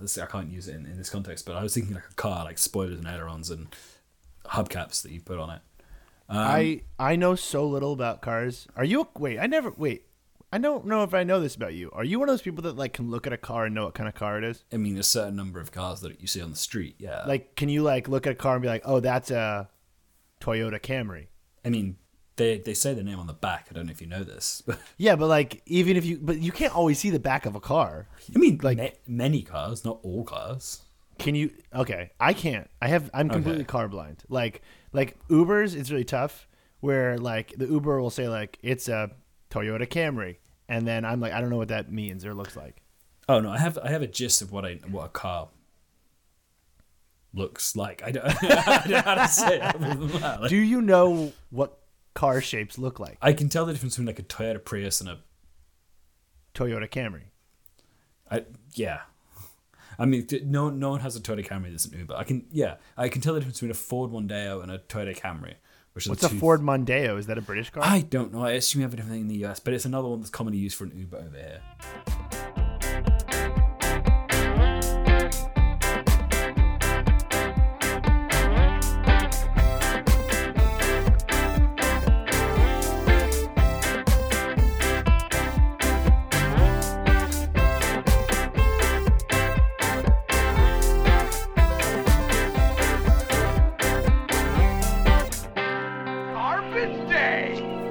this I can't use it in, in this context, but I was thinking like a car, like spoilers and ailerons and hubcaps that you put on it. Um, I I know so little about cars. Are you wait? I never wait. I don't know if I know this about you. Are you one of those people that like can look at a car and know what kind of car it is? I mean, a certain number of cars that you see on the street. Yeah. Like, can you like look at a car and be like, oh, that's a Toyota Camry? I mean, they they say the name on the back. I don't know if you know this. Yeah, but like even if you, but you can't always see the back of a car. I mean, Like- like many cars, not all cars. Can you? Okay, I can't. I have. I'm completely Okay. colorblind. Like like Ubers, it's really tough. Where like the Uber will say like it's a Toyota Camry, and then I'm like I don't know what that means or looks like. Oh no, I have I have a gist of what I what a car looks like. I don't, I don't know how to say it other than that. Like, Do you know what car shapes look like? I can tell the difference between like a Toyota Prius and a Toyota Camry. I, yeah. I mean, no no one has a Toyota Camry that's an Uber. I can yeah, I can tell the difference between a Ford Mondeo and a Toyota Camry. Which What's a two- Ford Mondeo? Is that a British car? I don't know. I assume you have a different thing in the US, but it's another one that's commonly used for an Uber over here.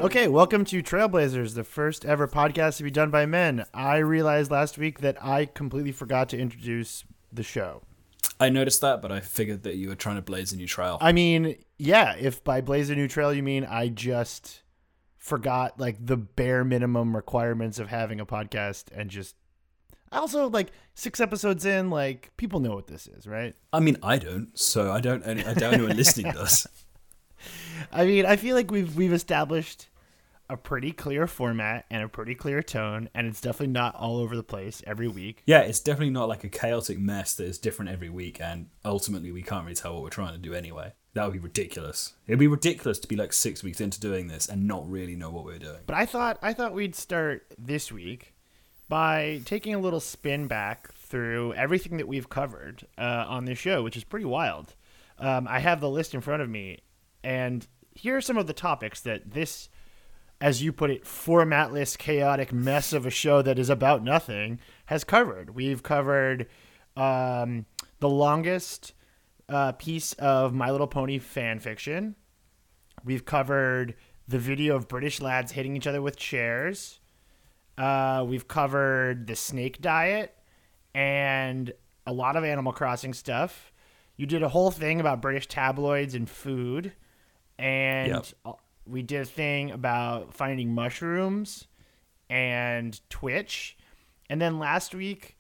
Okay, welcome to Trailblazers, the first ever podcast to be done by men. I realized last week that I completely forgot to introduce the show. I noticed that, but I figured that you were trying to blaze a new trail. I mean, yeah, if by blaze a new trail you mean I just forgot like the bare minimum requirements of having a podcast and just I also like six episodes in, like people know what this is, right? I mean, I don't, so I don't. I doubt anyone listening does. I mean, I feel like we've we've established a pretty clear format and a pretty clear tone, and it's definitely not all over the place every week. Yeah, it's definitely not like a chaotic mess that is different every week, and ultimately we can't really tell what we're trying to do anyway. That would be ridiculous. It'd be ridiculous to be like six weeks into doing this and not really know what we're doing. But I thought I thought we'd start this week by taking a little spin back through everything that we've covered uh, on this show, which is pretty wild. Um, I have the list in front of me, and here are some of the topics that this, as you put it, formatless, chaotic mess of a show that is about nothing has covered. We've covered um, the longest uh, piece of My Little Pony fan fiction. We've covered the video of British lads hitting each other with chairs. Uh, we've covered the snake diet and a lot of Animal Crossing stuff. You did a whole thing about British tabloids and food, and Yep. We did a thing about finding mushrooms and Twitch. And then last week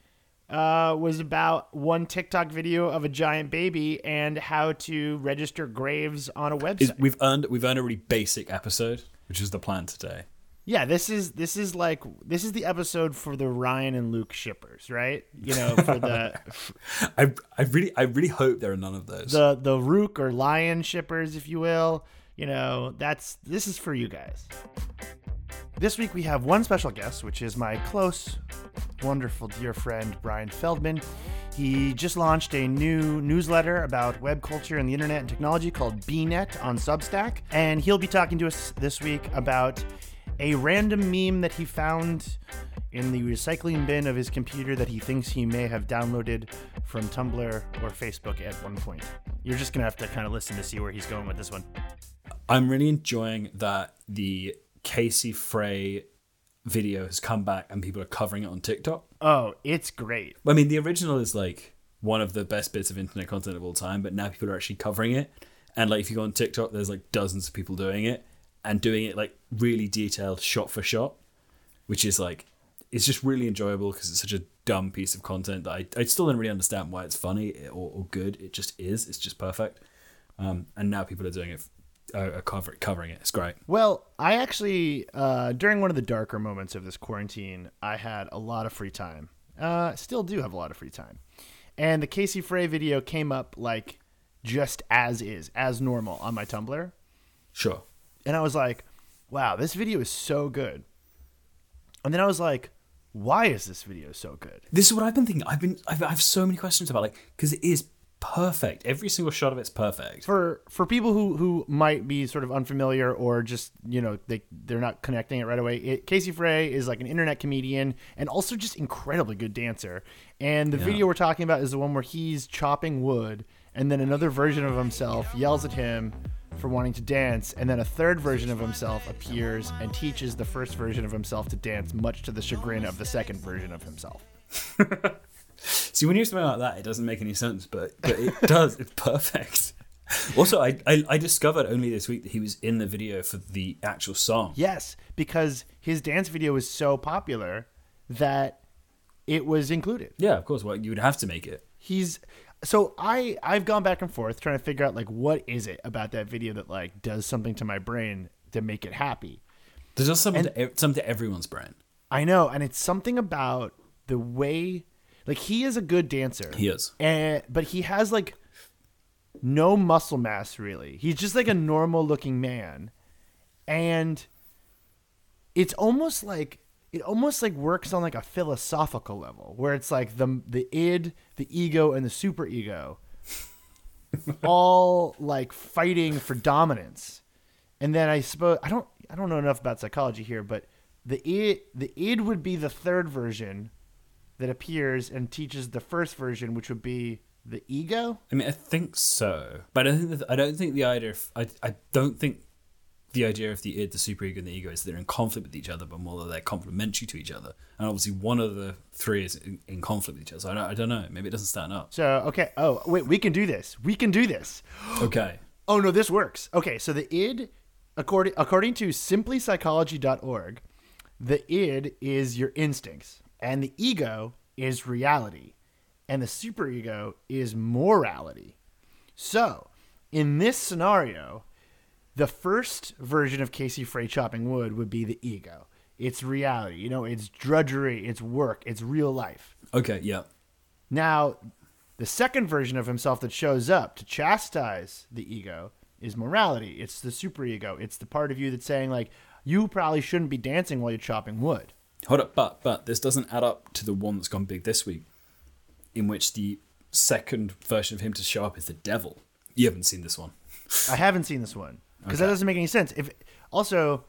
uh, was about one TikTok video of a giant baby and how to register graves on a website. Is, we've earned we've earned a really basic episode, which is the plan today. Yeah, this is this is like this is the episode for the Ryan and Luke shippers, right? You know, for the I I really I really hope there are none of those. the the Rook or Lion shippers, if you will. You know, that's this is for you guys. This week we have one special guest, which is my close, wonderful dear friend Brian Feldman. He just launched a new newsletter about web culture and the internet and technology called BNet on Substack, and he'll be talking to us this week about a random meme that he found in the recycling bin of his computer that he thinks he may have downloaded from Tumblr or Facebook at one point. You're just gonna have to kind of listen to see where he's going with this one. I'm really enjoying that the Casey Frey video has come back and people are covering it on TikTok. Oh, it's great. I mean, the original is like one of the best bits of internet content of all time, but now people are actually covering it. And like, if you go on TikTok, there's like dozens of people doing it and doing it like really detailed, shot for shot, which is like, it's just really enjoyable because it's such a dumb piece of content that I, I still don't really understand why it's funny or, or good. It just is. It's just perfect. Um, and now people are doing it, are cover, covering it. It's great. Well, I actually, uh, during one of the darker moments of this quarantine, I had a lot of free time. Uh, still do have a lot of free time. And the Casey Frey video came up like just as is, as normal on my Tumblr. Sure. And I was like, wow, this video is so good. And then I was like, why is this video so good? This is what I've been thinking. I've been I've, I have so many questions about like because it is perfect. Every single shot of it's perfect. For for people who who might be sort of unfamiliar or just you know they they're not connecting it right away. It, Casey Frey is like an internet comedian and also just incredibly good dancer. And the video we're talking about is the one where he's chopping wood, and then another version of himself yells at him for wanting to dance, and then a third version of himself appears and teaches the first version of himself to dance, much to the chagrin of the second version of himself. See, when you it like that, it doesn't make any sense, but, but it does. It's perfect. Also, I, I I discovered only this week that he was in the video for the actual song. Yes, because his dance video was so popular that it was included. Yeah, of course. Well, you would have to make it. He's so I I've gone back and forth trying to figure out like what is it about that video that like does something to my brain to make it happy. There's just something to, something to everyone's brain. I know, and it's something about the way like he is a good dancer. He is. And but he has like no muscle mass really. He's just like a normal looking man. And it's almost like it almost like works on like a philosophical level where it's like the the id, the ego and the super ego all like fighting for dominance. And then I suppose I don't I don't know enough about psychology here, but the id the id would be the third version that appears and teaches the first version, which would be the ego. I mean, I think so, but I don't think that, I don't think the idea. Of, I I don't think the idea of the id, the superego, and the ego is they're in conflict with each other, but more that they're complementary to each other. And obviously, one of the three is in, in conflict with each other. So I don't, I don't know. Maybe it doesn't stand up. So okay, oh wait, we can do this. We can do this. Okay. Oh no, this works. Okay, so the id, according according to simplypsychology.org, the id is your instincts, and the ego is reality, and the superego is morality. So, in this scenario, the first version of Casey Frey chopping wood would be the ego. It's reality. You know, it's drudgery, it's work, it's real life. Okay. Yeah. Now, the second version of himself that shows up to chastise the ego is morality. It's the superego. It's the part of you that's saying like you probably shouldn't be dancing while you're chopping wood. Hold up, but but this doesn't add up to the one that's gone big this week, in which the second version of him to show up is the devil. You haven't seen this one. I haven't seen this one because that doesn't make any sense. If also,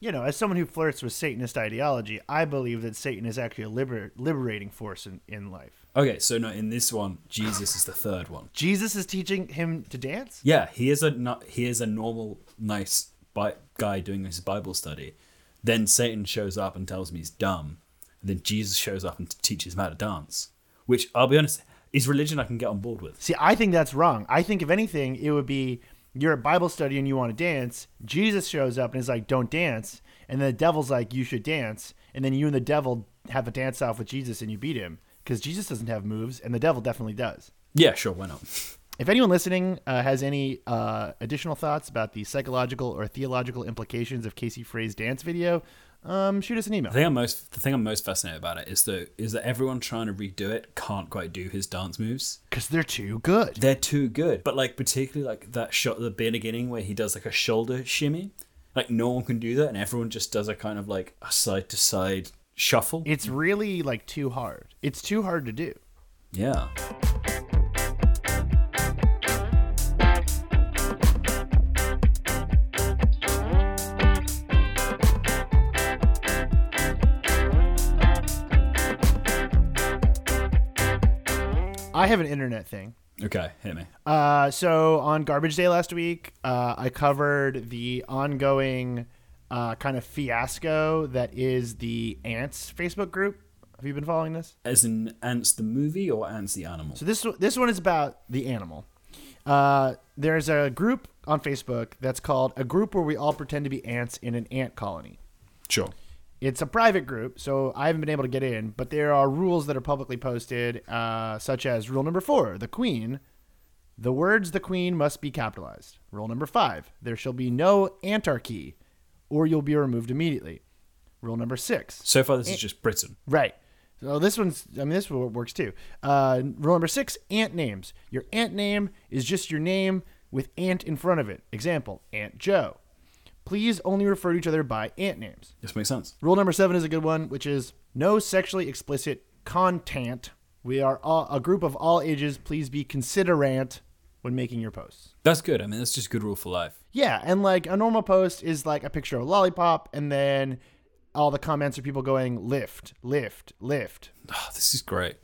you know, as someone who flirts with Satanist ideology, I believe that Satan is actually a liber- liberating force in, in life. Okay, so no, in this one, Jesus is the third one. Jesus is teaching him to dance. Yeah, he is a he is a normal, nice bi- guy doing his Bible study. Then Satan shows up and tells me he's dumb. And then Jesus shows up and teaches him how to dance. Which I'll be honest, is religion I can get on board with. See, I think that's wrong. I think if anything, it would be you're at Bible study and you want to dance. Jesus shows up and is like, "Don't dance," and then the devil's like, "You should dance," and then you and the devil have a dance off with Jesus and you beat him because Jesus doesn't have moves and the devil definitely does. Yeah, sure, why not? If anyone listening uh, has any uh, additional thoughts about the psychological or theological implications of Casey Frey's dance video, um, shoot us an email. The thing I'm most the thing I'm most fascinated about it is that is that everyone trying to redo it can't quite do his dance moves. Because they're too good. They're too good. But like particularly like that shot at the beginning where he does like a shoulder shimmy. Like no one can do that and everyone just does a kind of like a side to side shuffle. It's really like too hard. It's too hard to do. Yeah. I have an internet thing. Okay, hit me. Uh, so on Garbage Day last week, uh, I covered the ongoing uh, kind of fiasco that is the Ants Facebook group. Have you been following this? As in Ants the movie or Ants the animal? So this this one is about the animal. Uh, there's a group on Facebook that's called a group where we all pretend to be ants in an ant colony. Sure. It's a private group, so I haven't been able to get in, but there are rules that are publicly posted, uh, such as rule number four the queen. The words the queen must be capitalized. Rule number five there shall be no antarchy, or you'll be removed immediately. Rule number six So far this is just Britain. Right. So this one's, I mean, this one works too. Uh, rule number six ant names. Your ant name is just your name with ant in front of it. Example Ant Joe. Please only refer to each other by ant names. This makes sense. Rule number seven is a good one, which is No sexually explicit content. We are all, a group of all ages. Please be considerant when making your posts. That's good. I mean, that's just good rule for life. Yeah, and like a normal post is like a picture of a lollipop, and then all the comments are people going lift, lift, lift. Oh, this is great.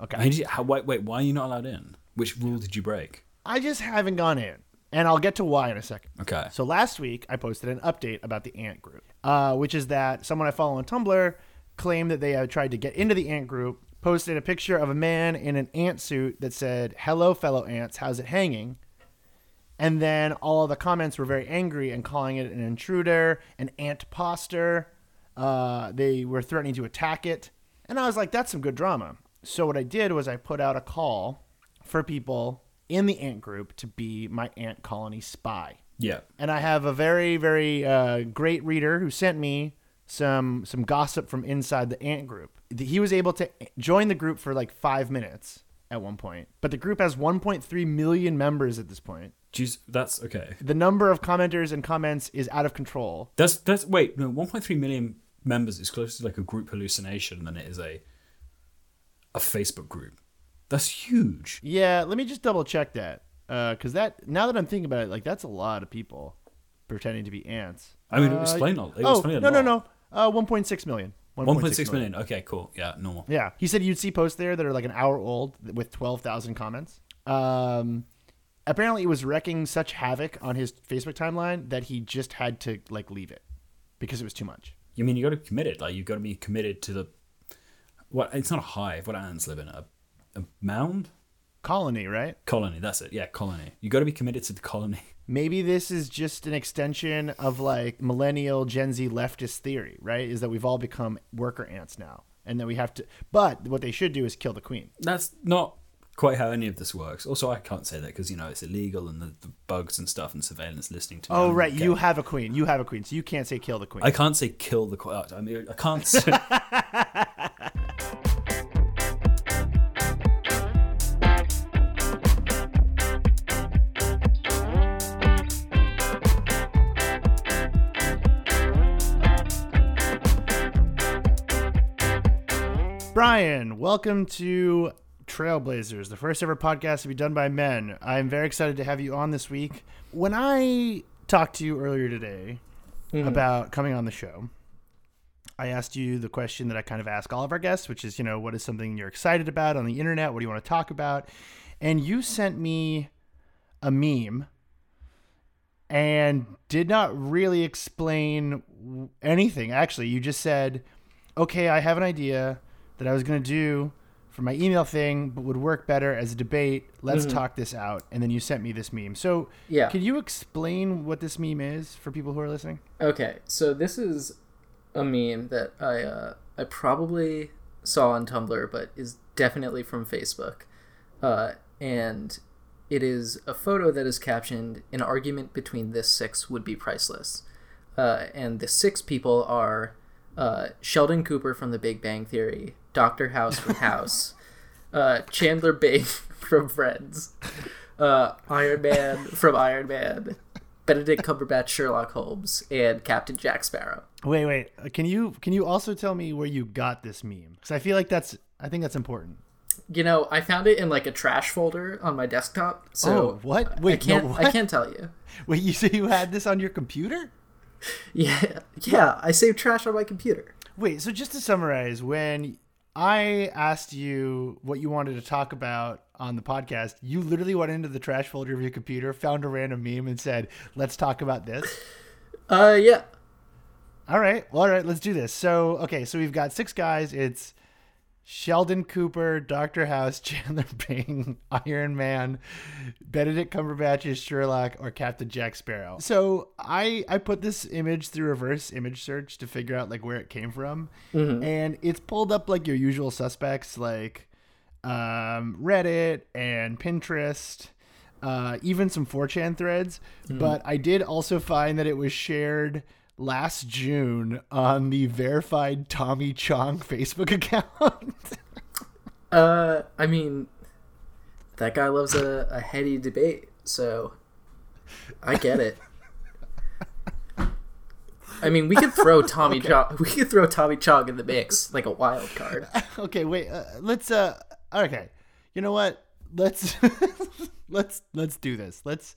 Okay. I mean, wait, wait, why are you not allowed in? Which rule did you break? I just haven't gone in, and I'll get to why in a second. Okay. So last week I posted an update about the Ant group, uh, which is that someone I follow on Tumblr claimed that they had tried to get into the Ant group, posted a picture of a man in an ant suit that said, "Hello, fellow ants, how's it hanging?" And then all of the comments were very angry and calling it an intruder, an ant poster. Uh, they were threatening to attack it, and I was like, "That's some good drama." So what I did was I put out a call for people in the ant group to be my ant colony spy Yeah. and I have a very very uh, great reader who sent me some some gossip from inside the ant group. He was able to join the group for like five minutes at one point, but the group has 1.3 million members at this point. Jeez, that's okay. The number of commenters and comments is out of control. That's that's wait, no, 1.3 million members is closer to like a group hallucination than it is a a Facebook group. That's huge. Yeah, let me just double check that because that now that I'm thinking about it, like that's a lot of people pretending to be ants. I mean, Uh, explain all. oh explain a no no lot. no, uh, 1.6 million. 1.6 million. Okay, cool. Yeah, normal. Yeah, he said you'd see posts there that are like an hour old with twelve thousand comments. Um, apparently, it was wrecking such havoc on his Facebook timeline that he just had to like leave it because it was too much. You mean you got to be committed? Like you got to be committed to the what? It's not a hive. What ants live in? A, a mound Colony, right? colony. That's it. Yeah, colony. You got to be committed to the colony. Maybe this is just an extension of like millennial Gen Z leftist theory, right? Is that we've all become worker ants now, and that we have to. But what they should do is kill the queen. That's not quite how any of this works. Also, I can't say that because you know it's illegal and the, the bugs and stuff and surveillance listening to. me. Oh, right. You have a queen. You have a queen, so you can't say kill the queen. I can't say kill the. queen. I mean, I can't. Say, welcome to Trailblazers, the first ever podcast to be done by men. I'm very excited to have you on this week. When I talked to you earlier today mm-hmm. about coming on the show, I asked you the question that I kind of ask all of our guests, which is, you know, what is something you're excited about on the internet? What do you want to talk about? And you sent me a meme and did not really explain anything. Actually, you just said, okay, I have an idea that I was going to do for my email thing, but would work better as a debate. Let's talk this out. And then you sent me this meme. So, Yeah. can you explain what this meme is for people who are listening? Okay, so this is a meme that I uh, I probably saw on Tumblr, but is definitely from Facebook, uh, and it is a photo that is captioned "An argument between this six would be priceless," uh, and the six people are uh, Sheldon Cooper from The Big Bang Theory, Doctor House from House, uh, Chandler Bing from Friends, uh, Iron Man from Iron Man. Benedict Cumberbatch, Sherlock Holmes, and Captain Jack Sparrow. Wait, wait. Uh, Can you can you also tell me where you got this meme? Because I feel like that's I think that's important. You know, I found it in like a trash folder on my desktop. So Oh, what? Wait, no, can't. I what? can't tell you. Wait, you say you had this on your computer? Yeah, yeah. I saved trash on my computer. Wait, so just to summarize, when I asked you what you wanted to talk about on the podcast, you literally went into the trash folder of your computer, found a random meme, and said, "Let's talk about this." Uh, yeah. All right, well, all right, let's do this. So, okay, so we've got six guys. It's Sheldon Cooper, Doctor House, Chandler Bing, Iron Man, Benedict Cumberbatch Sherlock, or Captain Jack Sparrow. So I I put this image through reverse image search to figure out like where it came from, and it's pulled up like your usual suspects like um, Reddit and Pinterest. Uh, even some 4chan threads, but I did also find that it was shared last June on the verified Tommy Chong Facebook account. Uh, I mean, that guy loves a, a heady debate, so I get it. I mean, we could throw Tommy Chong. We could throw Tommy Chong in the mix like a wild card. okay, wait. Uh, let's. Uh, okay. You know what? Let's let's let's do this. Let's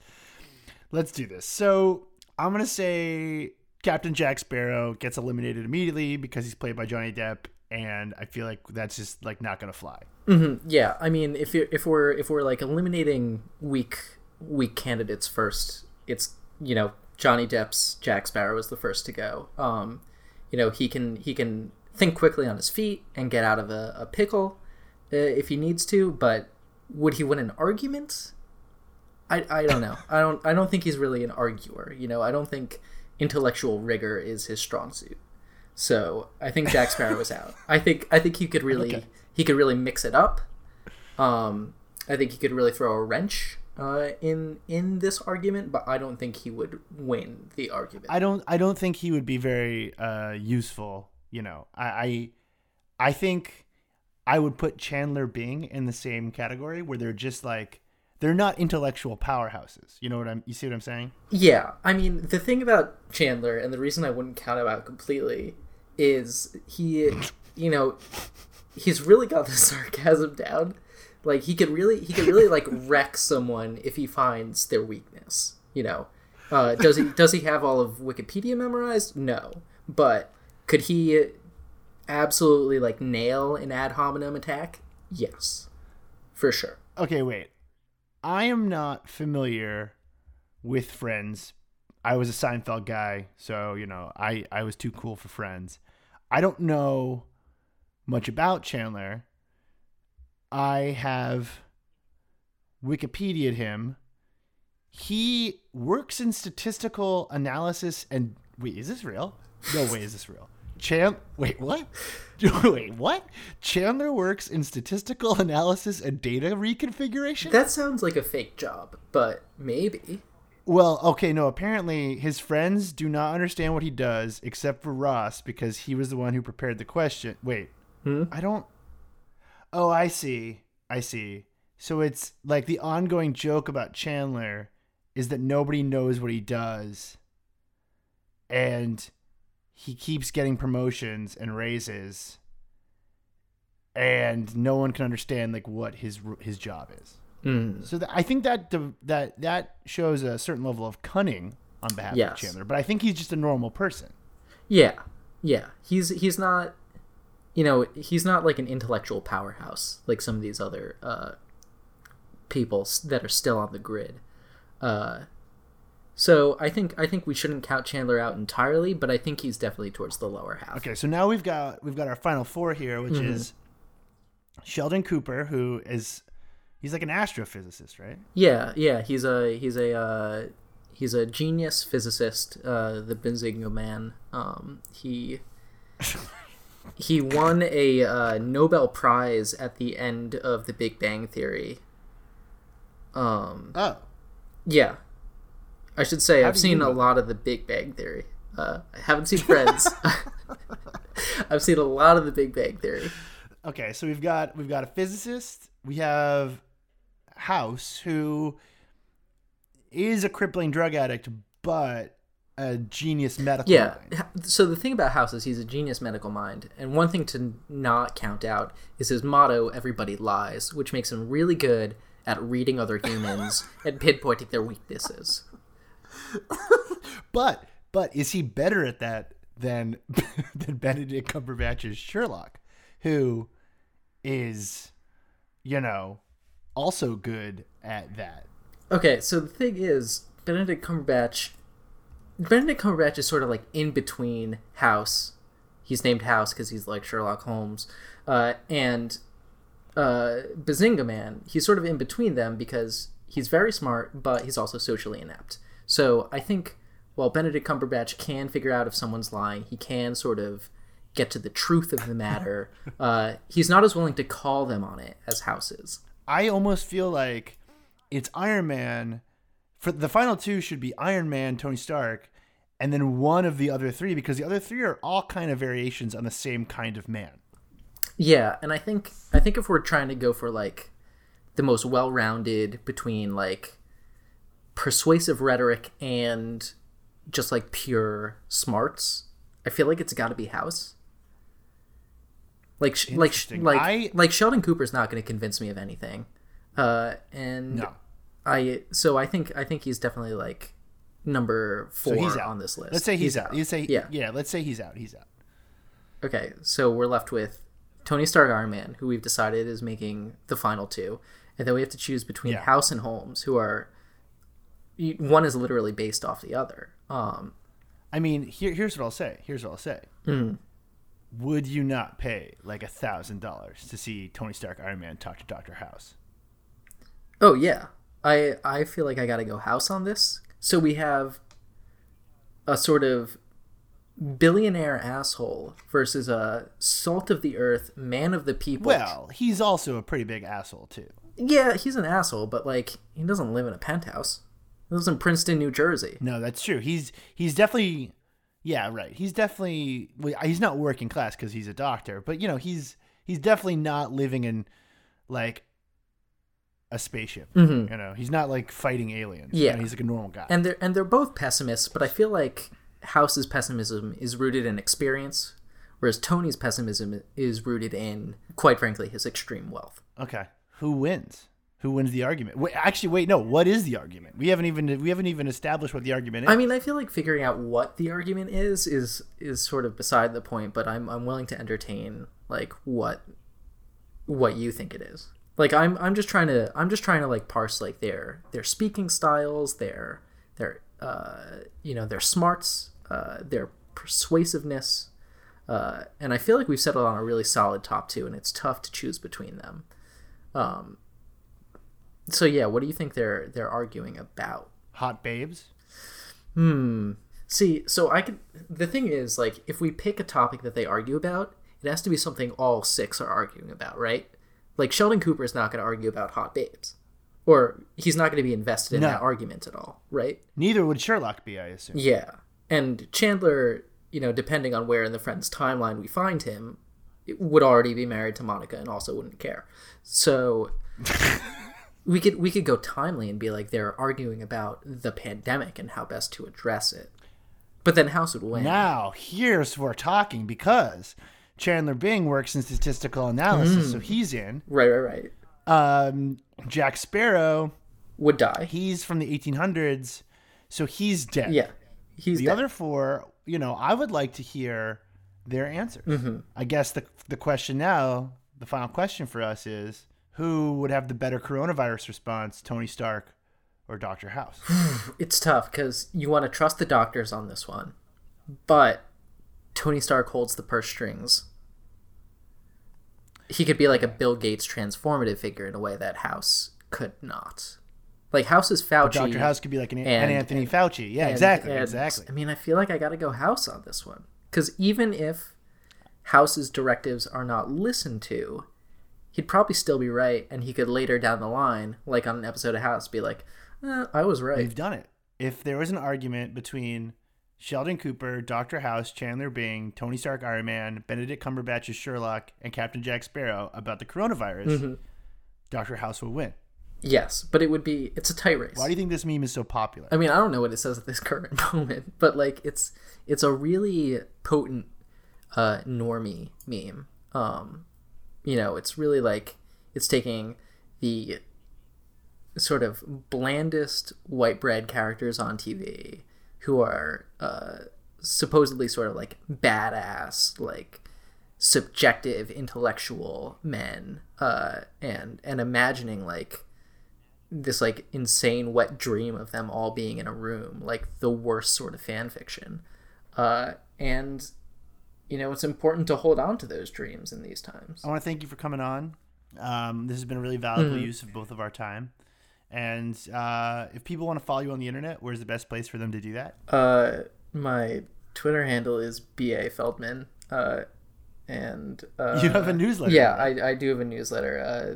let's do this. So I'm gonna say Captain Jack Sparrow gets eliminated immediately because he's played by Johnny Depp, and I feel like that's just like not gonna fly. Mm-hmm. Yeah, I mean, if you if we're if we're like eliminating weak weak candidates first, it's you know Johnny Depp's Jack Sparrow is the first to go. Um, you know he can he can think quickly on his feet and get out of a, a pickle uh, if he needs to, but would he win an argument? I, I don't know. I don't I don't think he's really an arguer. You know, I don't think intellectual rigor is his strong suit. So I think Jack Sparrow is out. I think I think he could really okay. he could really mix it up. Um, I think he could really throw a wrench uh, in in this argument, but I don't think he would win the argument. I don't I don't think he would be very uh, useful. You know, I, I I think I would put Chandler Bing in the same category where they're just like they're not intellectual powerhouses. You know what I'm you see what I'm saying? Yeah. I mean, the thing about Chandler and the reason I wouldn't count him out completely is he you know, he's really got the sarcasm down. Like he could really he could really like wreck someone if he finds their weakness, you know. Uh, does he does he have all of Wikipedia memorized? No. But could he absolutely like nail an ad hominem attack? Yes, for sure. Okay, wait. I am not familiar with Friends. I was a Seinfeld guy, so you know, I I was too cool for Friends. I don't know much about Chandler. I have Wikipedia'd him. He works in statistical analysis and wait, is this real? No way, is this real? Chan wait what? wait what? Chandler works in statistical analysis and data reconfiguration. That sounds like a fake job, but maybe. Well, okay, no. Apparently, his friends do not understand what he does, except for Ross, because he was the one who prepared the question. Wait, hmm? I don't. Oh, I see. I see. So it's like the ongoing joke about Chandler is that nobody knows what he does, and he keeps getting promotions and raises and no one can understand like what his his job is. Mm. So I think that that that shows a certain level of cunning on behalf yes. of Chandler, but I think he's just a normal person. Yeah. Yeah. He's he's not you know, he's not like an intellectual powerhouse like some of these other uh people that are still on the grid. Uh so I think I think we shouldn't count Chandler out entirely, but I think he's definitely towards the lower half. Okay, so now we've got we've got our final four here, which mm-hmm. is Sheldon Cooper, who is he's like an astrophysicist, right? Yeah, yeah, he's a he's a uh, he's a genius physicist, uh, the Bazinga man. Um, he he won a uh, Nobel Prize at the end of the Big Bang Theory. Um, oh, yeah, I should say How I've seen a lot of the Big Bang Theory. Uh, I haven't seen Friends. I've seen a lot of the Big Bang Theory. Okay, so we've got we've got a physicist. We have House, who is a crippling drug addict, but a genius medical yeah. Mind. So the thing about House is he's a genius medical mind, and one thing to not count out is his motto: "Everybody lies," which makes him really good at reading other humans and pinpointing their weaknesses. but but is he better at that than than Benedict Cumberbatch's Sherlock, who is, you know, also good at that? Okay, so the thing is, Benedict Cumberbatch Benedict Cumberbatch is sort of like in between House. He's named House because he's like Sherlock Holmes, uh, and uh, Bazinga Man. He's sort of in between them because he's very smart, but he's also socially inept. So I think while Benedict Cumberbatch can figure out if someone's lying, he can sort of get to the truth of the matter. uh, he's not as willing to call them on it as House is. I almost feel like it's Iron Man. For the final two should be Iron Man, Tony Stark, and then one of the other three because the other three are all kind of variations on the same kind of man. Yeah, and I think I think if we're trying to go for like the most well-rounded between like persuasive rhetoric and just like pure smarts, I feel like it's got to be House. Like like like I- like Sheldon Cooper's not going to convince me of anything. Uh and No. I so I think I think he's definitely like number 4 So he's out on this list. Let's say he's, out. You say Yeah. yeah. Let's say he's out. He's out. Okay, so we're left with Tony Stark Iron Man, who we've decided is making the final two, and then we have to choose between Yeah. House and Holmes, who are one is literally based off the other. Um, I mean, here, here's what I'll say. Here's what I'll say. Mm. Would you not pay like a thousand dollars to see Tony Stark Iron Man talk to Doctor House? oh yeah, I I feel like I got to go House on this. So we have a sort of billionaire asshole versus a salt of the earth man of the people. Well, he's also a pretty big asshole too. yeah, he's an asshole, but like he doesn't live in a penthouse. Lives in Princeton, New Jersey. No, that's true. He's he's definitely yeah, right. He's definitely he's not working class because he's a doctor, but you know he's he's definitely not living in like a spaceship. You know, he's not like fighting aliens. You Mm-hmm. Yeah. know, he's like a normal guy. and they're and they're both pessimists, but I feel like House's pessimism is rooted in experience, whereas Tony's pessimism is rooted in, quite frankly, his extreme wealth. okay, who wins? Who wins the argument? Wait, actually, wait, no. What is the argument? We haven't even we haven't even established what the argument is. I mean, I feel like figuring out what the argument is is is sort of beside the point, but I'm I'm willing to entertain like what what you think it is. Like I'm I'm just trying to I'm just trying to like parse like their their speaking styles, their their uh you know, their smarts, uh their persuasiveness. Uh, and I feel like we've settled on a really solid top two, and it's tough to choose between them. Um, so yeah, what do you think they're they're arguing about? Hot babes. Hmm. See, so I could. The thing is, like, if we pick a topic that they argue about, it has to be something all six are arguing about, right? Like Sheldon Cooper is not going to argue about hot babes, or he's not going to be invested in No. that argument at all, right? Neither would Sherlock be, I assume. Yeah, and Chandler, you know, depending on where in the Friends timeline we find him, would already be married to Monica and also wouldn't care. So we could we could go timely and be like they're arguing about the pandemic and how best to address it. But then House would win. Now, here's where we're talking because Chandler Bing works in statistical analysis, Hmm. so he's in. Right, right, right. Um, Jack Sparrow, Would die. he's from the 1800s, so he's dead. Yeah, he's The dead. other four, you know, I would like to hear their answers. Mm-hmm. I guess the the question now, the final question for us is who would have the better coronavirus response, Tony Stark or Dr. House? It's tough because you want to trust the doctors on this one, but Tony Stark holds the purse strings. He could be like a Bill Gates transformative figure in a way that House could not. Like House is Fauci. Dr. House could be like an, an and- Anthony Fauci. Yeah, and- exactly, and, exactly. I mean, I feel like I got to go House on this one because even if House's directives are not listened to, he'd probably still be right, and he could later down the line, like on an episode of House, be like, eh, "I was right." We've done it. If there was an argument between Sheldon Cooper, Dr. House, Chandler Bing, Tony Stark, Iron Man, Benedict Cumberbatch as Sherlock, and Captain Jack Sparrow about the coronavirus, Mm-hmm. Dr. House will win. Yes, but it would be it's a tight race. Why do you think this meme is so popular? I mean, I don't know what it says at this current moment, but like it's it's a really potent uh normie meme. Um you know, it's really like it's taking the sort of blandest white bread characters on TV who are uh supposedly sort of like badass like subjective intellectual men uh and and imagining like this like insane wet dream of them all being in a room like the worst sort of fan fiction. Uh and you know it's important to hold on to those dreams in these times I want to thank you for coming on. Um, this has been a really valuable Mm-hmm. use of both of our time. And uh, if people want to follow you on the internet, where's the best place for them to do that? uh my twitter handle is ba feldman uh and uh you have a newsletter. yeah I, I do have a newsletter uh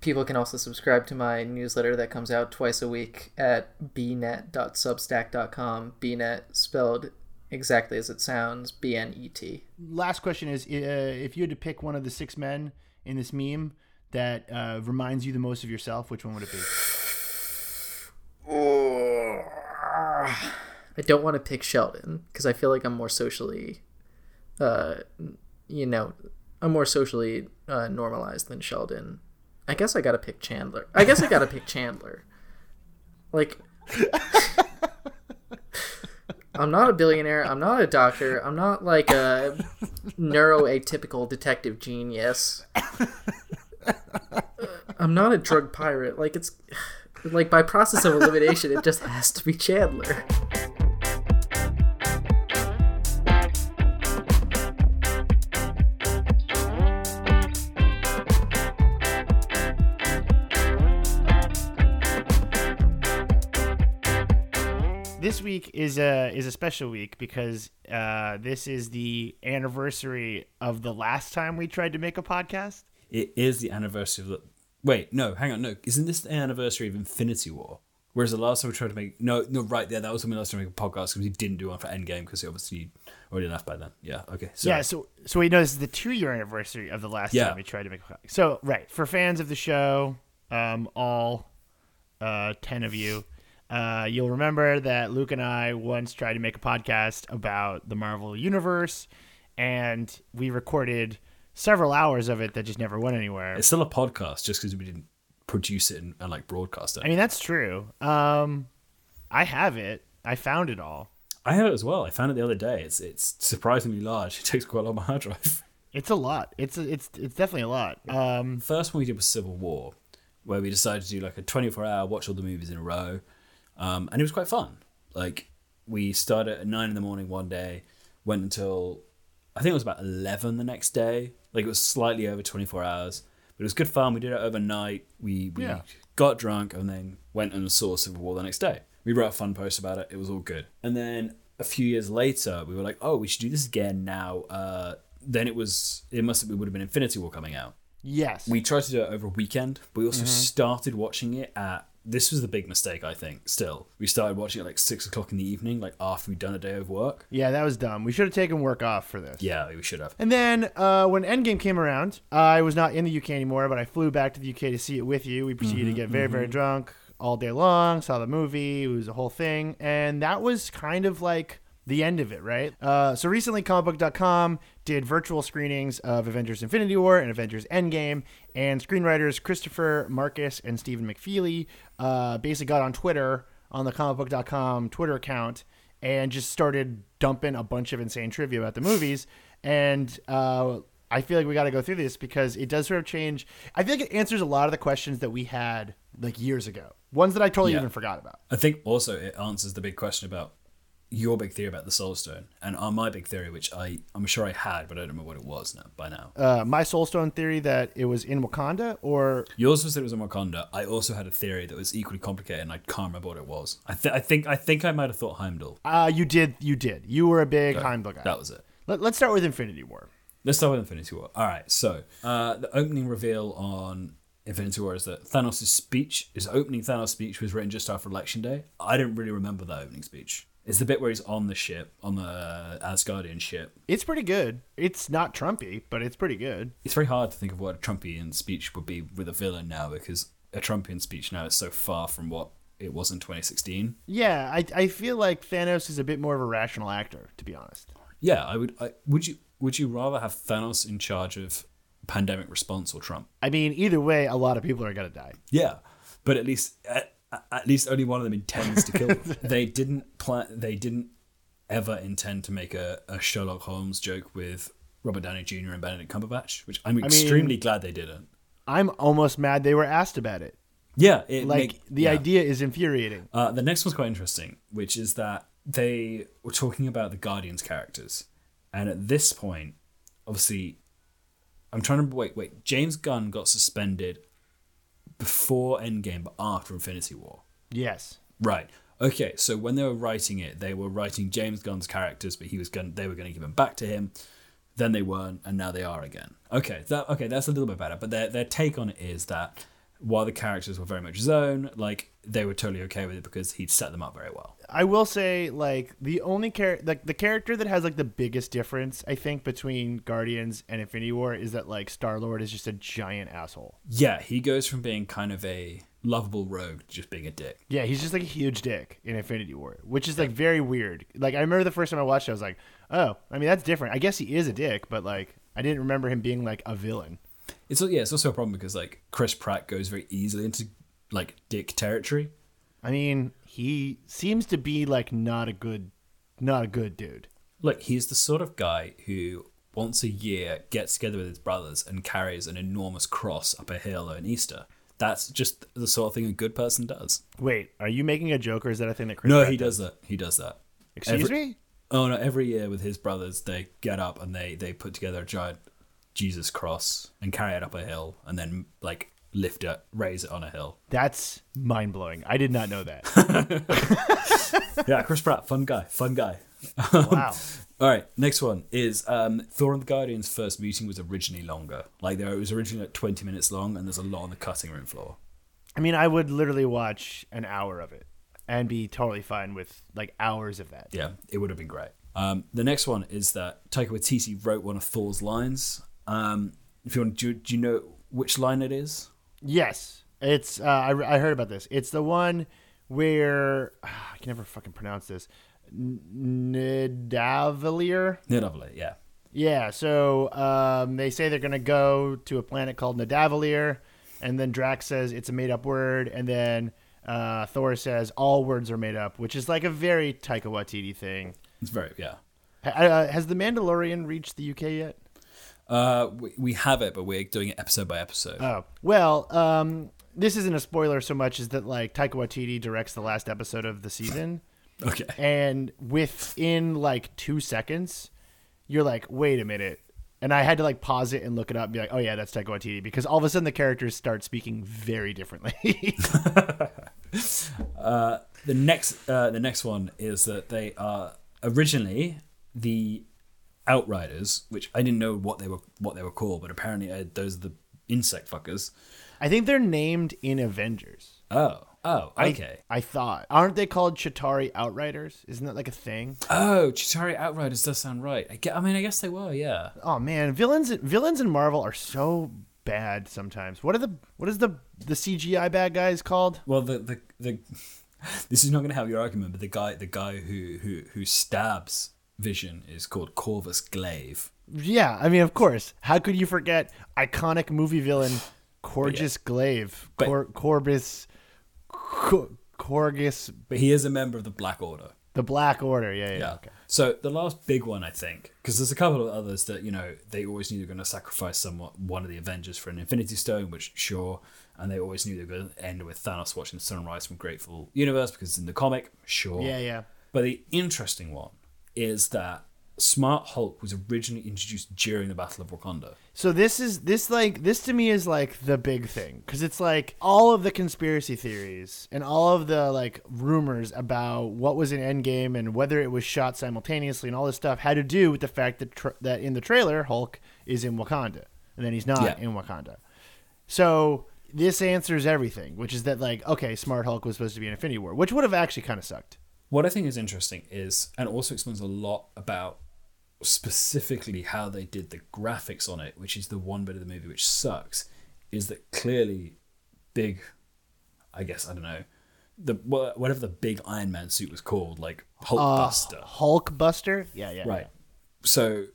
people can also subscribe to my newsletter that comes out twice a week at bnet.substack.com bnet spelled exactly as it sounds b-n-e-t last question is uh, if you had to pick one of the six men in this meme that uh, reminds you the most of yourself, which one would it be? I don't want to pick Sheldon because I feel like I'm more socially, uh, you know, I'm more socially uh, normalized than Sheldon. I guess I gotta pick Chandler. I guess I gotta pick Chandler. Like, I'm not a billionaire. I'm not a doctor. I'm not like a neuroatypical detective genius. I'm not a drug pirate. Like it's like by process of elimination, it just has to be Chandler. This week is a is a special week because uh, this is the anniversary of the last time we tried to make a podcast. It is the anniversary of the. Wait, no, hang on, no. Isn't this the anniversary of Infinity War? Whereas the last time we tried to make no, no, right there, that was when we last time we made a podcast because we didn't do one for Endgame because it obviously already left by then. Yeah, okay. Sorry. Yeah, so so we know this is the two year anniversary of the last Yeah. time we tried to make a podcast. So right for fans of the show, um, all uh, ten of you, uh, you'll remember that Luke and I once tried to make a podcast about the Marvel universe, and we recorded several hours of it that just never went anywhere. It's still a podcast just because we didn't produce it and, and like broadcast it. I mean, that's true. Um, I have it. I found it all. I have it as well. I found it the other day. It's it's surprisingly large. It takes quite a lot of my hard drive. It's a lot. It's a, it's it's definitely a lot. Um, First one we did was Civil War, where we decided to do like a 24 hour watch all the movies in a row, um, and it was quite fun. Like we started at nine in the morning one day, went until I think it was about 11 the next day. Like it was slightly over 24 hours, but it was good fun. We did it overnight. We, we Yeah. got drunk and then went and saw Civil War the next day. We wrote a fun post about it. It was all good. And then a few years later, we were like, oh, we should do this again now. Uh, then it was, it must have, it would have been Infinity War coming out. yes. We tried to do it over a weekend, but we also started watching it at. This was the big mistake, I think. Still, we started watching it like six o'clock in the evening, like after we'd done a day of work. yeah, that was dumb. We should have taken work off for this. Yeah, we should have. And then uh, when Endgame came around, I was not in the UK anymore, but I flew back to the UK to see it with you. We proceeded to get very, very drunk all day long, saw the movie. It was a whole thing. And that was kind of like the end of it, right? Uh, so recently, comicbook.com did virtual screenings of Avengers Infinity War and Avengers Endgame. And screenwriters Christopher Markus and Stephen McFeely uh, basically got on Twitter, on the comicbook.com Twitter account, and just started dumping a bunch of insane trivia about the movies. And uh, I feel like we got to go through this because it does sort of change. I feel like it answers a lot of the questions that we had like years ago, ones that I totally Yeah. even forgot about. I think also it answers the big question about your big theory about the Soul Stone and uh, my big theory, which I I'm sure I had, but I don't remember what it was now by now. Uh, my Soul Stone theory that it was in Wakanda, or Yours was that it was in Wakanda. I also had a theory that was equally complicated, and I can't remember what it was. I, th- I think I think I might have thought Heimdall. uh, you did, you did, you were a big Heimdall guy. That was it. Let, let's start with Infinity War. Let's start with Infinity War. All right, so uh, the opening reveal on Infinity War is that Thanos' speech, his opening Thanos speech, was written just after Election Day. I didn't really remember that opening speech. It's the bit where he's on the ship, on the uh, Asgardian ship. It's pretty good. It's not Trumpy, but it's pretty good. It's very hard to think of what a Trumpian speech would be with a villain now because a Trumpian speech now is so far from what it was in 2016. Yeah, I, I feel like Thanos is a bit more of a rational actor, to be honest. Yeah, I would. I, would you would you rather have Thanos in charge of pandemic response or Trump? I mean, either way, a lot of people are gonna die. Yeah, but at least at, at least only one of them intends to kill them. they didn't plan. They didn't ever intend to make a, a Sherlock Holmes joke with Robert Downey Jr. and Benedict Cumberbatch, which I'm extremely glad they didn't. I'm almost mad they were asked about it. Yeah, it Like make- the yeah. idea is infuriating. Uh, the next one's quite interesting, which is that they were talking about the Guardians characters, and at this point, obviously, I'm trying to wait. Wait, James Gunn got suspended before Endgame, but after Infinity War. Yes. Right. Okay. So when they were writing it, they were writing James Gunn's characters, but he was going. They were going to give them back to him. Then they weren't, and now they are again. Okay. That okay. That's a little bit better. But their their take on it is that while the characters were very much his own, like they were totally okay with it because he'd set them up very well. I will say, like the only character, like the character that has like the biggest difference, I think, between Guardians and Infinity War is that like Star Lord is just a giant asshole. Yeah, he goes from being kind of a lovable rogue just being a dick. Yeah, he's just like a huge dick in Infinity War, which is like very weird. Like I remember the first time I watched it, I was like, oh, I mean that's different. I guess he is a dick, but like I didn't remember him being like a villain. It's yeah, it's also a problem because like Chris Pratt goes very easily into like dick territory. I mean, he seems to be like not a good, not a good dude. Look, he's the sort of guy who once a year gets together with his brothers and carries an enormous cross up a hill on Easter. That's just the sort of thing a good person does. Wait, are you making a joke or is that a thing that Chris? No, Pratt he does that. He does that. Excuse Every- me. Oh no! Every year with his brothers, they get up and they they put together a giant Jesus cross and carry it up a hill, and then like lift it, raise it on a hill. That's mind blowing. I did not know that. yeah, Chris Pratt, fun guy, fun guy. wow. All right, next one is um, Thor and the Guardian's first meeting was originally longer. Like there, it was originally like twenty minutes long, and there's a lot on the cutting room floor. I mean, I would literally watch an hour of it and be totally fine with like hours of that. Yeah, it would have been great. Um, the next one is that Taika Waititi wrote one of Thor's lines. Um, if you want, do, you- do you know which line it is? Yes, it's. Uh, I I heard about this. It's the one where I can never fucking pronounce this. N- Nidavellir. Yeah. Yeah, so um, they say they're gonna go to a planet called Nidavellir, and then Drax says it's a made-up word, and then uh, Thor says all words are made up, which is like a very Taika Waititi thing. it's very yeah. Ha- Uh, has the Mandalorian reached the UK yet? Uh, we, we have it, but we're doing it episode by episode. Oh well, um, this isn't a spoiler so much as that like Taika Waititi directs the last episode of the season, okay. and within like two seconds, you're like, wait a minute. And I had to like pause it and look it up and be like, oh yeah, that's Taika Waititi because all of a sudden the characters start speaking very differently. uh, The next, uh, the next one is that they are originally the Outriders, which I didn't know what they were what they were called, but apparently uh, those are the insect fuckers. I think they're named in Avengers. Oh, oh, okay. I, thought. Aren't they called Chitauri Outriders? Isn't that like a thing? Oh, Chitauri Outriders does sound right. I, gue- I mean, I guess they were, yeah. Oh man, villains villains in Marvel are so bad sometimes. What are the what is the the CGI bad guys called? Well, the the, the this is not going to help your argument, but the guy the guy who who who stabs Vision is called Corvus Glaive. Yeah, I mean, of course. How could you forget iconic movie villain Corgus Glaive? But- Cor- Corbus Cor- Corgus But he is a member of the Black Order. the Black Order. Yeah, yeah. Yeah. Okay. So the last big one, I think, because there's a couple of others that you know they always knew they were going to sacrifice someone, one of the Avengers for an Infinity Stone, which sure, and they always knew they were going to end with Thanos watching the sunrise from Grateful Universe because it's in the comic, sure. Yeah, yeah. But the interesting one is that Smart Hulk was originally introduced during the Battle of Wakanda. So this is this like this to me is like the big thing because it's like all of the conspiracy theories and all of the like rumors about what was in Endgame and whether it was shot simultaneously and all this stuff had to do with the fact that tra- that in the trailer Hulk is in Wakanda and then he's not Yeah. in Wakanda. So this answers everything, which is that like okay, Smart Hulk was supposed to be in Infinity War, which would have actually kind of sucked. What I think is interesting is, and also explains a lot about specifically how they did the graphics on it, which is the one bit of the movie which sucks, is that clearly big, I guess, I don't know, the whatever the big Iron Man suit was called, like uh, Hulkbuster. Hulk Buster, yeah, yeah, right. So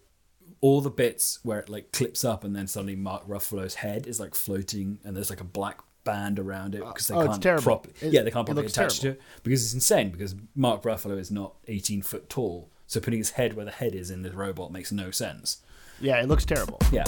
all the bits where it like clips up and then suddenly Mark Ruffalo's head is like floating and there's like a black band around it because they oh, can't terrible. prop It- yeah they can't properly attach terrible. to it because it's insane because Mark Ruffalo is not 18 foot tall so putting his head where the head is in this robot makes no sense yeah. It looks terrible. yeah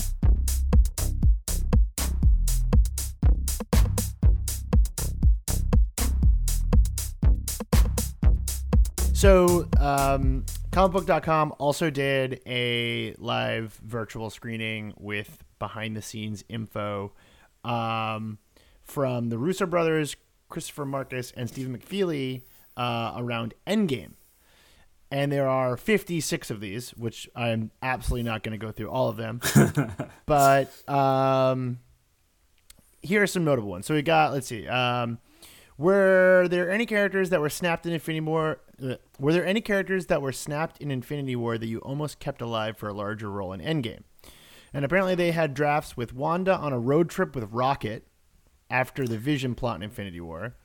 So, um, comicbook.com also did a live virtual screening with behind the scenes info um, from the Russo brothers, Christopher Markus, and Stephen McFeely uh, around Endgame. And there are 56 of these, which I'm absolutely not going to go through all of them. but um, here are some notable ones. So we got, let's see. Um, were there any characters that were snapped in Infinity War? uh, Were there any characters that were snapped in Infinity War that you almost kept alive for a larger role in Endgame? And apparently they had drafts with Wanda on a road trip with Rocket, after the Vision plot in Infinity War,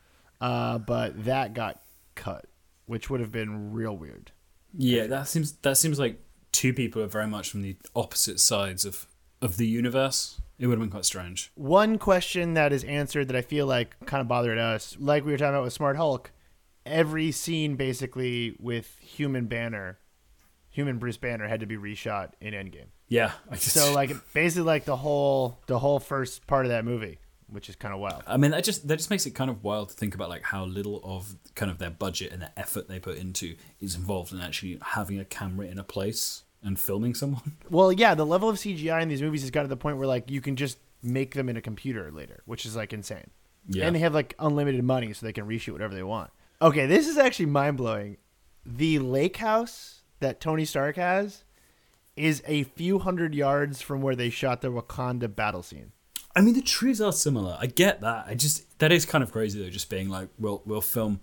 uh, but that got cut, which would have been real weird. Yeah, that seems that seems like two people are very much from the opposite sides of of the universe. It would have been quite strange. One question that is answered that I feel like kind of bothered us, like we were talking about with Smart Hulk, every scene basically with human Banner, human Bruce Banner had to be reshot in Endgame. Yeah, just, So like basically like the whole the whole first part of that movie, which is kind of wild. I mean, that just that just makes it kind of wild to think about like how little of kind of their budget and the effort they put into is involved in actually having a camera in a place and filming someone. Well, yeah, the level of CGI in these movies has got to the point where like you can just make them in a computer later, which is like insane. Yeah. And they have like unlimited money so they can reshoot whatever they want. Okay, this is actually mind blowing. The lake house that Tony Stark has is a few hundred yards from where they shot the Wakanda battle scene. I mean, the trees are similar. I get that. I just that is kind of crazy though. Just being like, we'll we'll film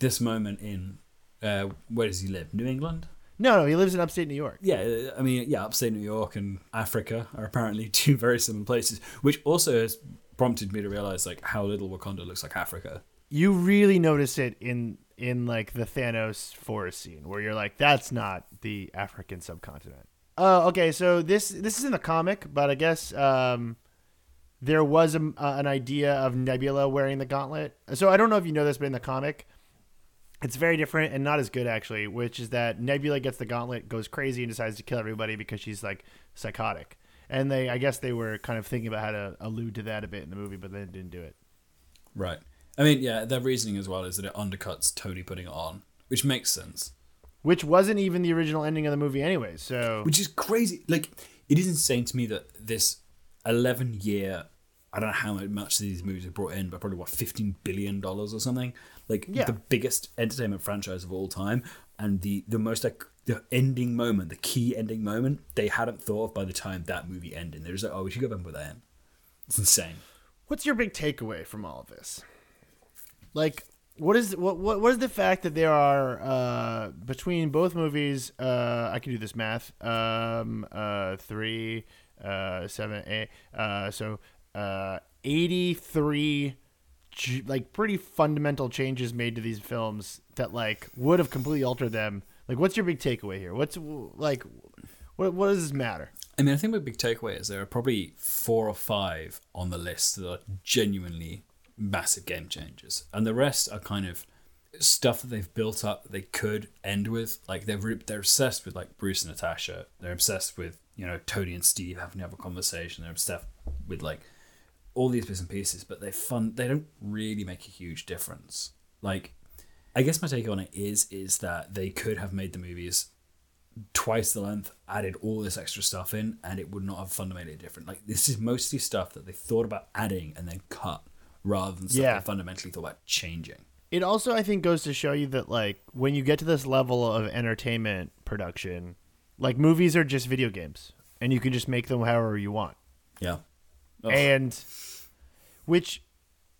this moment in uh, where does he live? New England. No, no, he lives in upstate New York. Yeah, I mean, yeah, upstate New York and Africa are apparently two very similar places, which also has prompted me to realize like how little Wakanda looks like Africa. You really notice it in in like the Thanos forest scene where you're like, that's not the African subcontinent. Oh, okay. So this this is in the comic, but I guess um, there was a, uh, an idea of Nebula wearing the gauntlet. So I don't know if you know this, but in the comic, it's very different and not as good actually. Which is that Nebula gets the gauntlet, goes crazy, and decides to kill everybody because she's like psychotic. And they, I guess, they were kind of thinking about how to allude to that a bit in the movie, but they didn't do it. Right. I mean, yeah, their reasoning as well is that it undercuts Tony putting it on, which makes sense. Which wasn't even the original ending of the movie anyway. So Which is crazy. Like, it is insane to me that this 11 year, I don't know how much these movies have brought in, but probably what, $15 billion or something? Like, Yeah. the biggest entertainment franchise of all time. And the, the most, like, the ending moment, the key ending moment, they hadn't thought of by the time that movie ended. They're just like, oh, we should go back and put that in. It's insane. What's your big takeaway from all of this? Like, what is what what, what is the fact that there are uh, between both movies? Uh, I can do this math. Um, uh, three, uh, seven, eight. Uh, so uh, eighty-three, like pretty fundamental changes made to these films that like would have completely altered them. Like, what's your big takeaway here? What's like, what what does this matter? I mean, I think my big takeaway is there are probably four or five on the list that are genuinely massive game changers, and the rest are kind of stuff that they've built up that they could end with. Like they're they're obsessed with like Bruce and Natasha. They're obsessed with you know Tony and Steve having to have a conversation. They're obsessed with like all these bits and pieces, but they fun. They don't really make a huge difference. Like, I guess my take on it is is that they could have made the movies twice the length, added all this extra stuff in, and it would not have fundamentally different. Like this is mostly stuff that they thought about adding and then cut, rather than stuff Yeah. they fundamentally thought about changing. It also, I think, goes to show you that like when you get to this level of entertainment production, like movies are just video games, and you can just make them however you want. Yeah. Oh, And which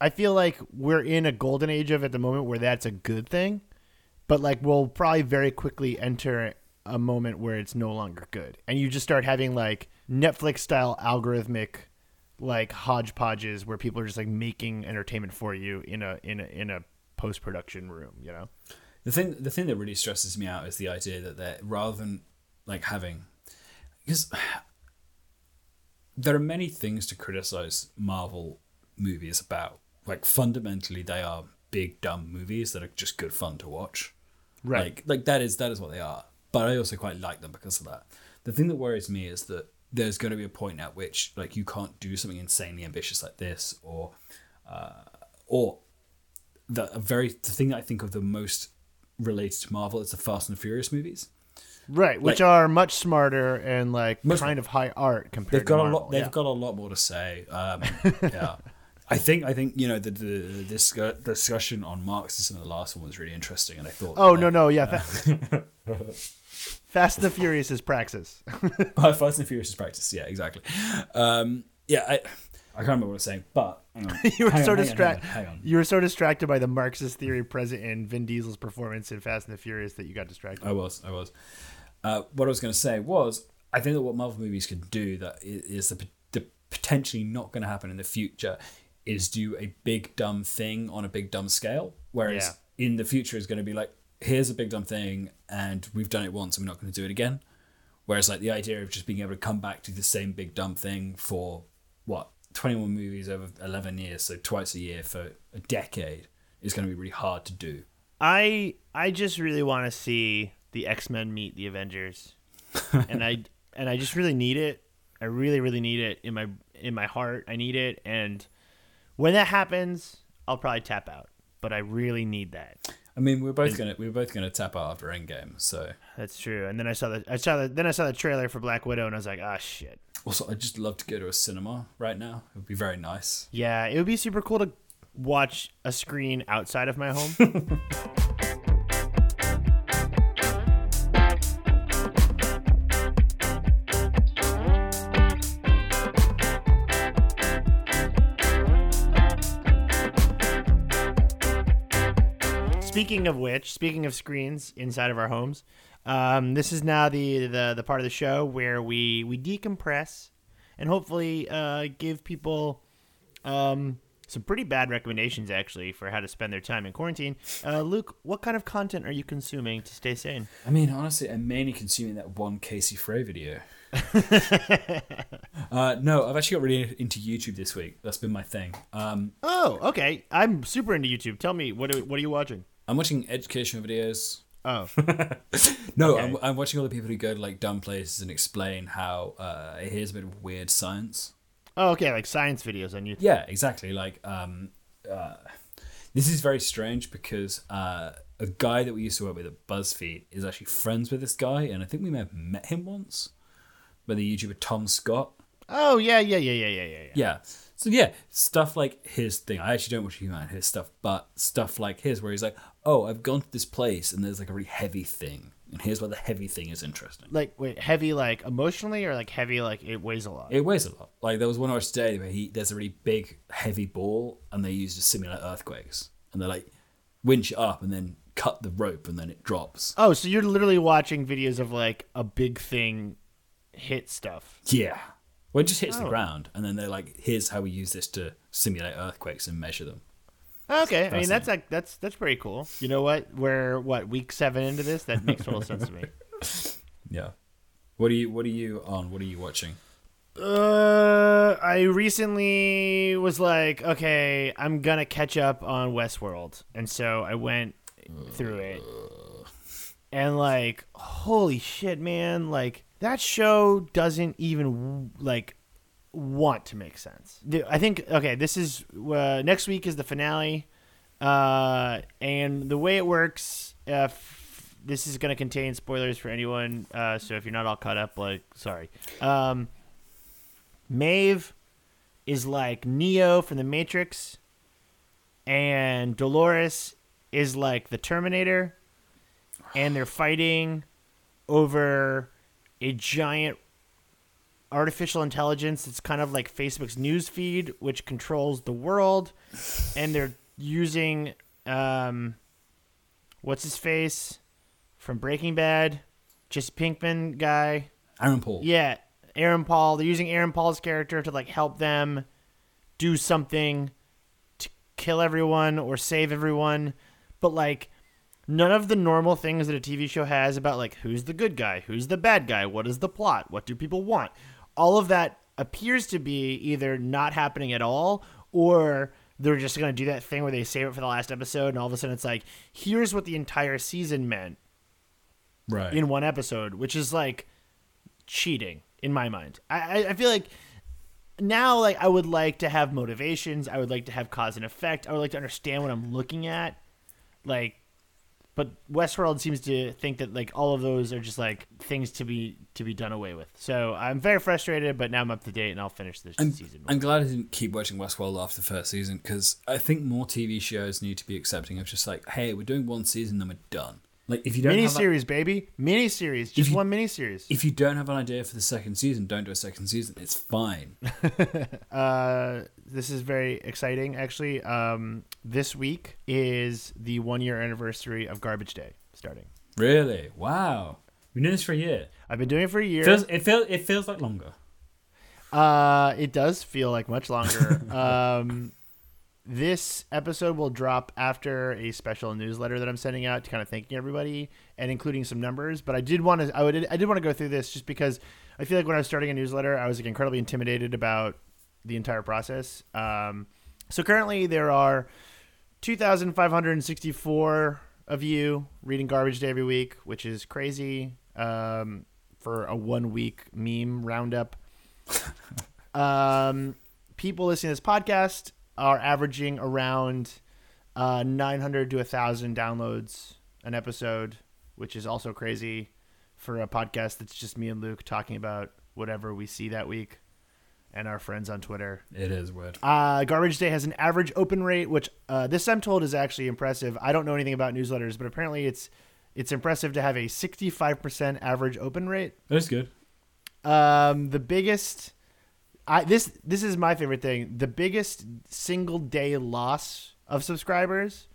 I feel like we're in a golden age of at the moment where that's a good thing, but like we'll probably very quickly enter a moment where it's no longer good, and you just start having like Netflix style algorithmic like hodgepodges where people are just like making entertainment for you in a in a in a post production room, you know. the thing the thing that really stresses me out is the idea that rather than like having because there are many things to criticize Marvel movies about. Like fundamentally, they are big dumb movies that are just good fun to watch. Right. Like like that is that is what they are. But I also quite like them because of that. The thing that worries me is that there's going to be a point at which like you can't do something insanely ambitious like this, or uh, or the a very the thing that I think of the most related to Marvel is the Fast and the Furious movies. Right, which Like- are much smarter and like kind of high art compared They've got to a lot. They've yeah. got a lot more to say. Um, yeah, I think I think you know the the, the discu- discussion on Marxism in the last one was really interesting, and I thought Oh no no yeah. Fa- Fast and the Furious is Praxis. Fast and the Furious is practice. Yeah, exactly. Um, yeah, I, I can't remember what I was saying, but you were Hang so hang on, hang on, distracted. Hang on. You were so distracted by the Marxist theory present in Vin Diesel's performance in Fast and the Furious that you got distracted. I was. I was. Uh, what I was going to say was, I think that what Marvel movies can do that is the, the potentially not going to happen in the future is do a big dumb thing on a big dumb scale. Whereas in the future is going to be like, here's a big dumb thing, and we've done it once, and we're not going to do it again. Whereas like the idea of just being able to come back to the same big dumb thing for what 21 movies over 11 years, so twice a year for a decade, is going to be really hard to do. I I just really want to see the X Men meet the Avengers, and I and I just really need it. I really really need it in my in my heart. I need it, and when that happens, I'll probably tap out. But I really need that. I mean, we're both gonna we're both gonna tap out after Endgame, so That's true. And then I saw the I saw the then I saw the trailer for Black Widow, and I was like, ah, shit. Also, I'd just love to go to a cinema right now. It would be very nice. Yeah, it would be super cool to watch a screen outside of my home. Speaking of which, speaking of screens inside of our homes, um, this is now the, the the part of the show where we we decompress and hopefully uh, give people um, some pretty bad recommendations actually for how to spend their time in quarantine. Uh, Luke, what kind of content are you consuming to stay sane? I mean, honestly, I'm mainly consuming that one Casey Frey video. uh, no, I've actually got really into YouTube this week. That's been my thing. Um, Oh, okay. I'm super into YouTube. Tell me what are, what are you watching? I'm watching educational videos. Oh, No, Okay. I'm, I'm watching all the people who go to like dumb places and explain how uh, here's a bit of weird science. oh, okay, like science videos on YouTube. Yeah, exactly. Like, um, uh, this is very strange because uh, a guy that we used to work with at BuzzFeed is actually friends with this guy, and I think we may have met him once. By the YouTuber Tom Scott. Oh, yeah, yeah, yeah, yeah, yeah, yeah. yeah. So yeah, stuff like his thing. I actually don't watch Human his stuff, but stuff like his where he's like, "Oh, I've gone to this place and there's like a really heavy thing, and here's why the heavy thing is interesting." Like, wait, heavy like emotionally or like heavy like it weighs a lot? It weighs a lot. Like there was one I watched today where he there's a really big heavy ball and they use to simulate earthquakes, and they're like winch it up and then cut the rope and then it drops. Oh, so you're literally watching videos of like a big thing hit stuff. Yeah. Well, it just hits the Oh. ground, and then they're like, "Here's how we use this to simulate earthquakes and measure them." Okay, I mean that's like that's that's pretty cool. You know what? We're what week seven into this. That makes total sense to me. Yeah. What are you What are you on? What are you watching? Uh, I recently was like, okay, I'm gonna catch up on Westworld, and so I went through it, and like, holy shit, man! Like that show doesn't even like want to make sense. I think okay, this is uh, next week is the finale, uh, and the way it works, uh, f- this is going to contain spoilers for anyone. Uh, so if you're not all caught up, like, sorry. Um, Maeve is like Neo from the Matrix, and Dolores is like the Terminator, and they're fighting over a giant artificial intelligence that's kind of like Facebook's news feed, which controls the world, and they're using um, what's his face from Breaking Bad, just Pinkman guy. Aaron Paul. Yeah, Aaron Paul. They're using Aaron Paul's character to like help them do something to kill everyone or save everyone, but like none of the normal things that a TV show has about like who's the good guy, who's the bad guy, what is the plot, what do people want. All of that appears to be either not happening at all or they're just going to do that thing where they save it for the last episode and all of a sudden it's like here's what the entire season meant Right. in one episode, which is like cheating in my mind. I, I, I feel like now like I would like to have motivations. I would like to have cause and effect. I would like to understand what I'm looking at. Like but Westworld seems to think that like all of those are just like things to be to be done away with. So I'm very frustrated, but now I'm up to date and I'll finish this I'm, season. I'm glad I didn't keep watching Westworld after the first season because I think more TV shows need to be accepting of just like, hey, we're doing one season, then we're done. Like if you don't mini have that- series, baby, mini series, just you- one mini series. if you don't have an idea for the second season, don't do a second season. It's fine. Uh, this is very exciting, actually. Um, this week is the one year anniversary of Garbage Day starting. really? Wow. We've been doing this for a year. I've been doing it for a year. Feels, it feels it feels like longer. uh, it does feel like much longer. um, this episode will drop after a special newsletter that I'm sending out to kind of thanking everybody and including some numbers. But I did want to I would I did want to go through this just because I feel like when I was starting a newsletter, I was like incredibly intimidated about the entire process. Um, so currently there are 2,564 of you reading Garbage Day every week, which is crazy um, for a one week meme roundup. um, people listening to this podcast are averaging around uh, 900 to 1,000 downloads an episode, which is also crazy for a podcast that's just me and Luke talking about whatever we see that week and our friends on Twitter. It is weird. Uh, Garbage Day has an average open rate, which uh, this I'm told is actually impressive. I don't know anything about newsletters, but apparently it's it's impressive to have a 65% average open rate. That's good. Um, the biggest, I this this is my favorite thing. The biggest single day loss of subscribers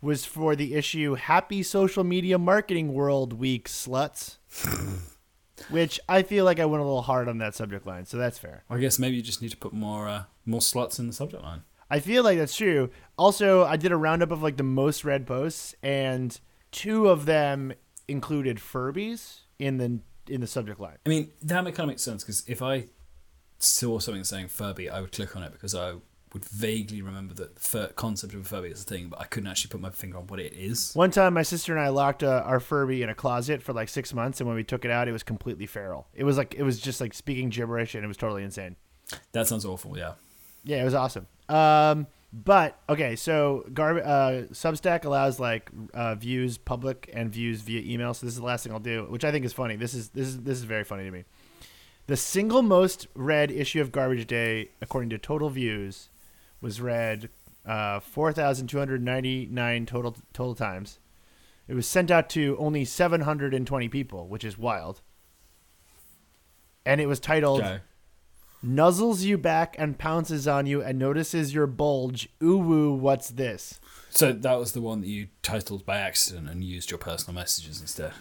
was for the issue "Happy Social Media Marketing World Week Sluts," which I feel like I went a little hard on that subject line, so that's fair. I guess maybe you just need to put more uh, more slots in the subject line. I feel like that's true. Also, I did a roundup of like the most read posts, and two of them included Furbies in the in the subject line. I mean, that kind of makes sense because if I saw something saying Furby, I would click on it because I would vaguely remember that the fur- concept of a Furby is a thing, but I couldn't actually put my finger on what it is. One time, my sister and I locked uh, our Furby in a closet for like six months, and when we took it out, it was completely feral. It was like it was just like speaking gibberish, and it was totally insane. That sounds awful. Yeah. Yeah, it was awesome. Um, but okay, so Gar- uh, Substack allows like uh, views public and views via email. So this is the last thing I'll do, which I think is funny. This is this is this is very funny to me. The single most read issue of Garbage Day, according to total views, was read uh, four thousand two hundred ninety nine total total times. It was sent out to only seven hundred and twenty people, which is wild. And it was titled Okay. nuzzles you back and pounces on you and notices your bulge. Ooh woo, what's this? So that was the one that you titled by accident and used your personal messages instead.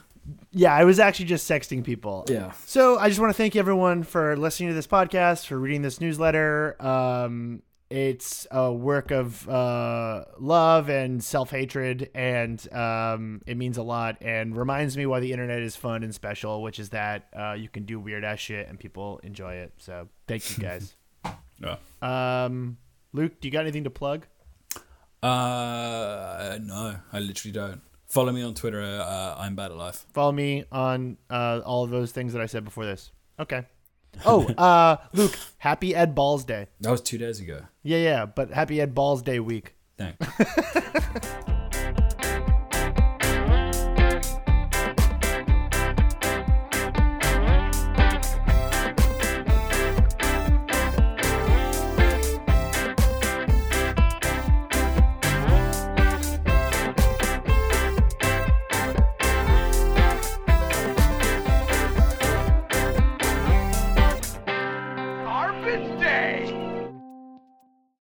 Yeah, I was actually just sexting people. Yeah. So I just want to thank everyone for listening to this podcast, for reading this newsletter. Um, it's a work of uh, love and self hatred, and um, it means a lot and reminds me why the internet is fun and special, which is that uh, you can do weird ass shit and people enjoy it. So thank you guys. Yeah. um, Luke, do you got anything to plug? Uh, no, I literally don't. Follow me on Twitter. Uh, I'm bad at life. follow me on uh, all of those things that I said before this. Okay. Oh, uh, Luke, happy Ed Balls Day. That was two days ago. Yeah, yeah, but happy Ed Balls Day week. Thanks.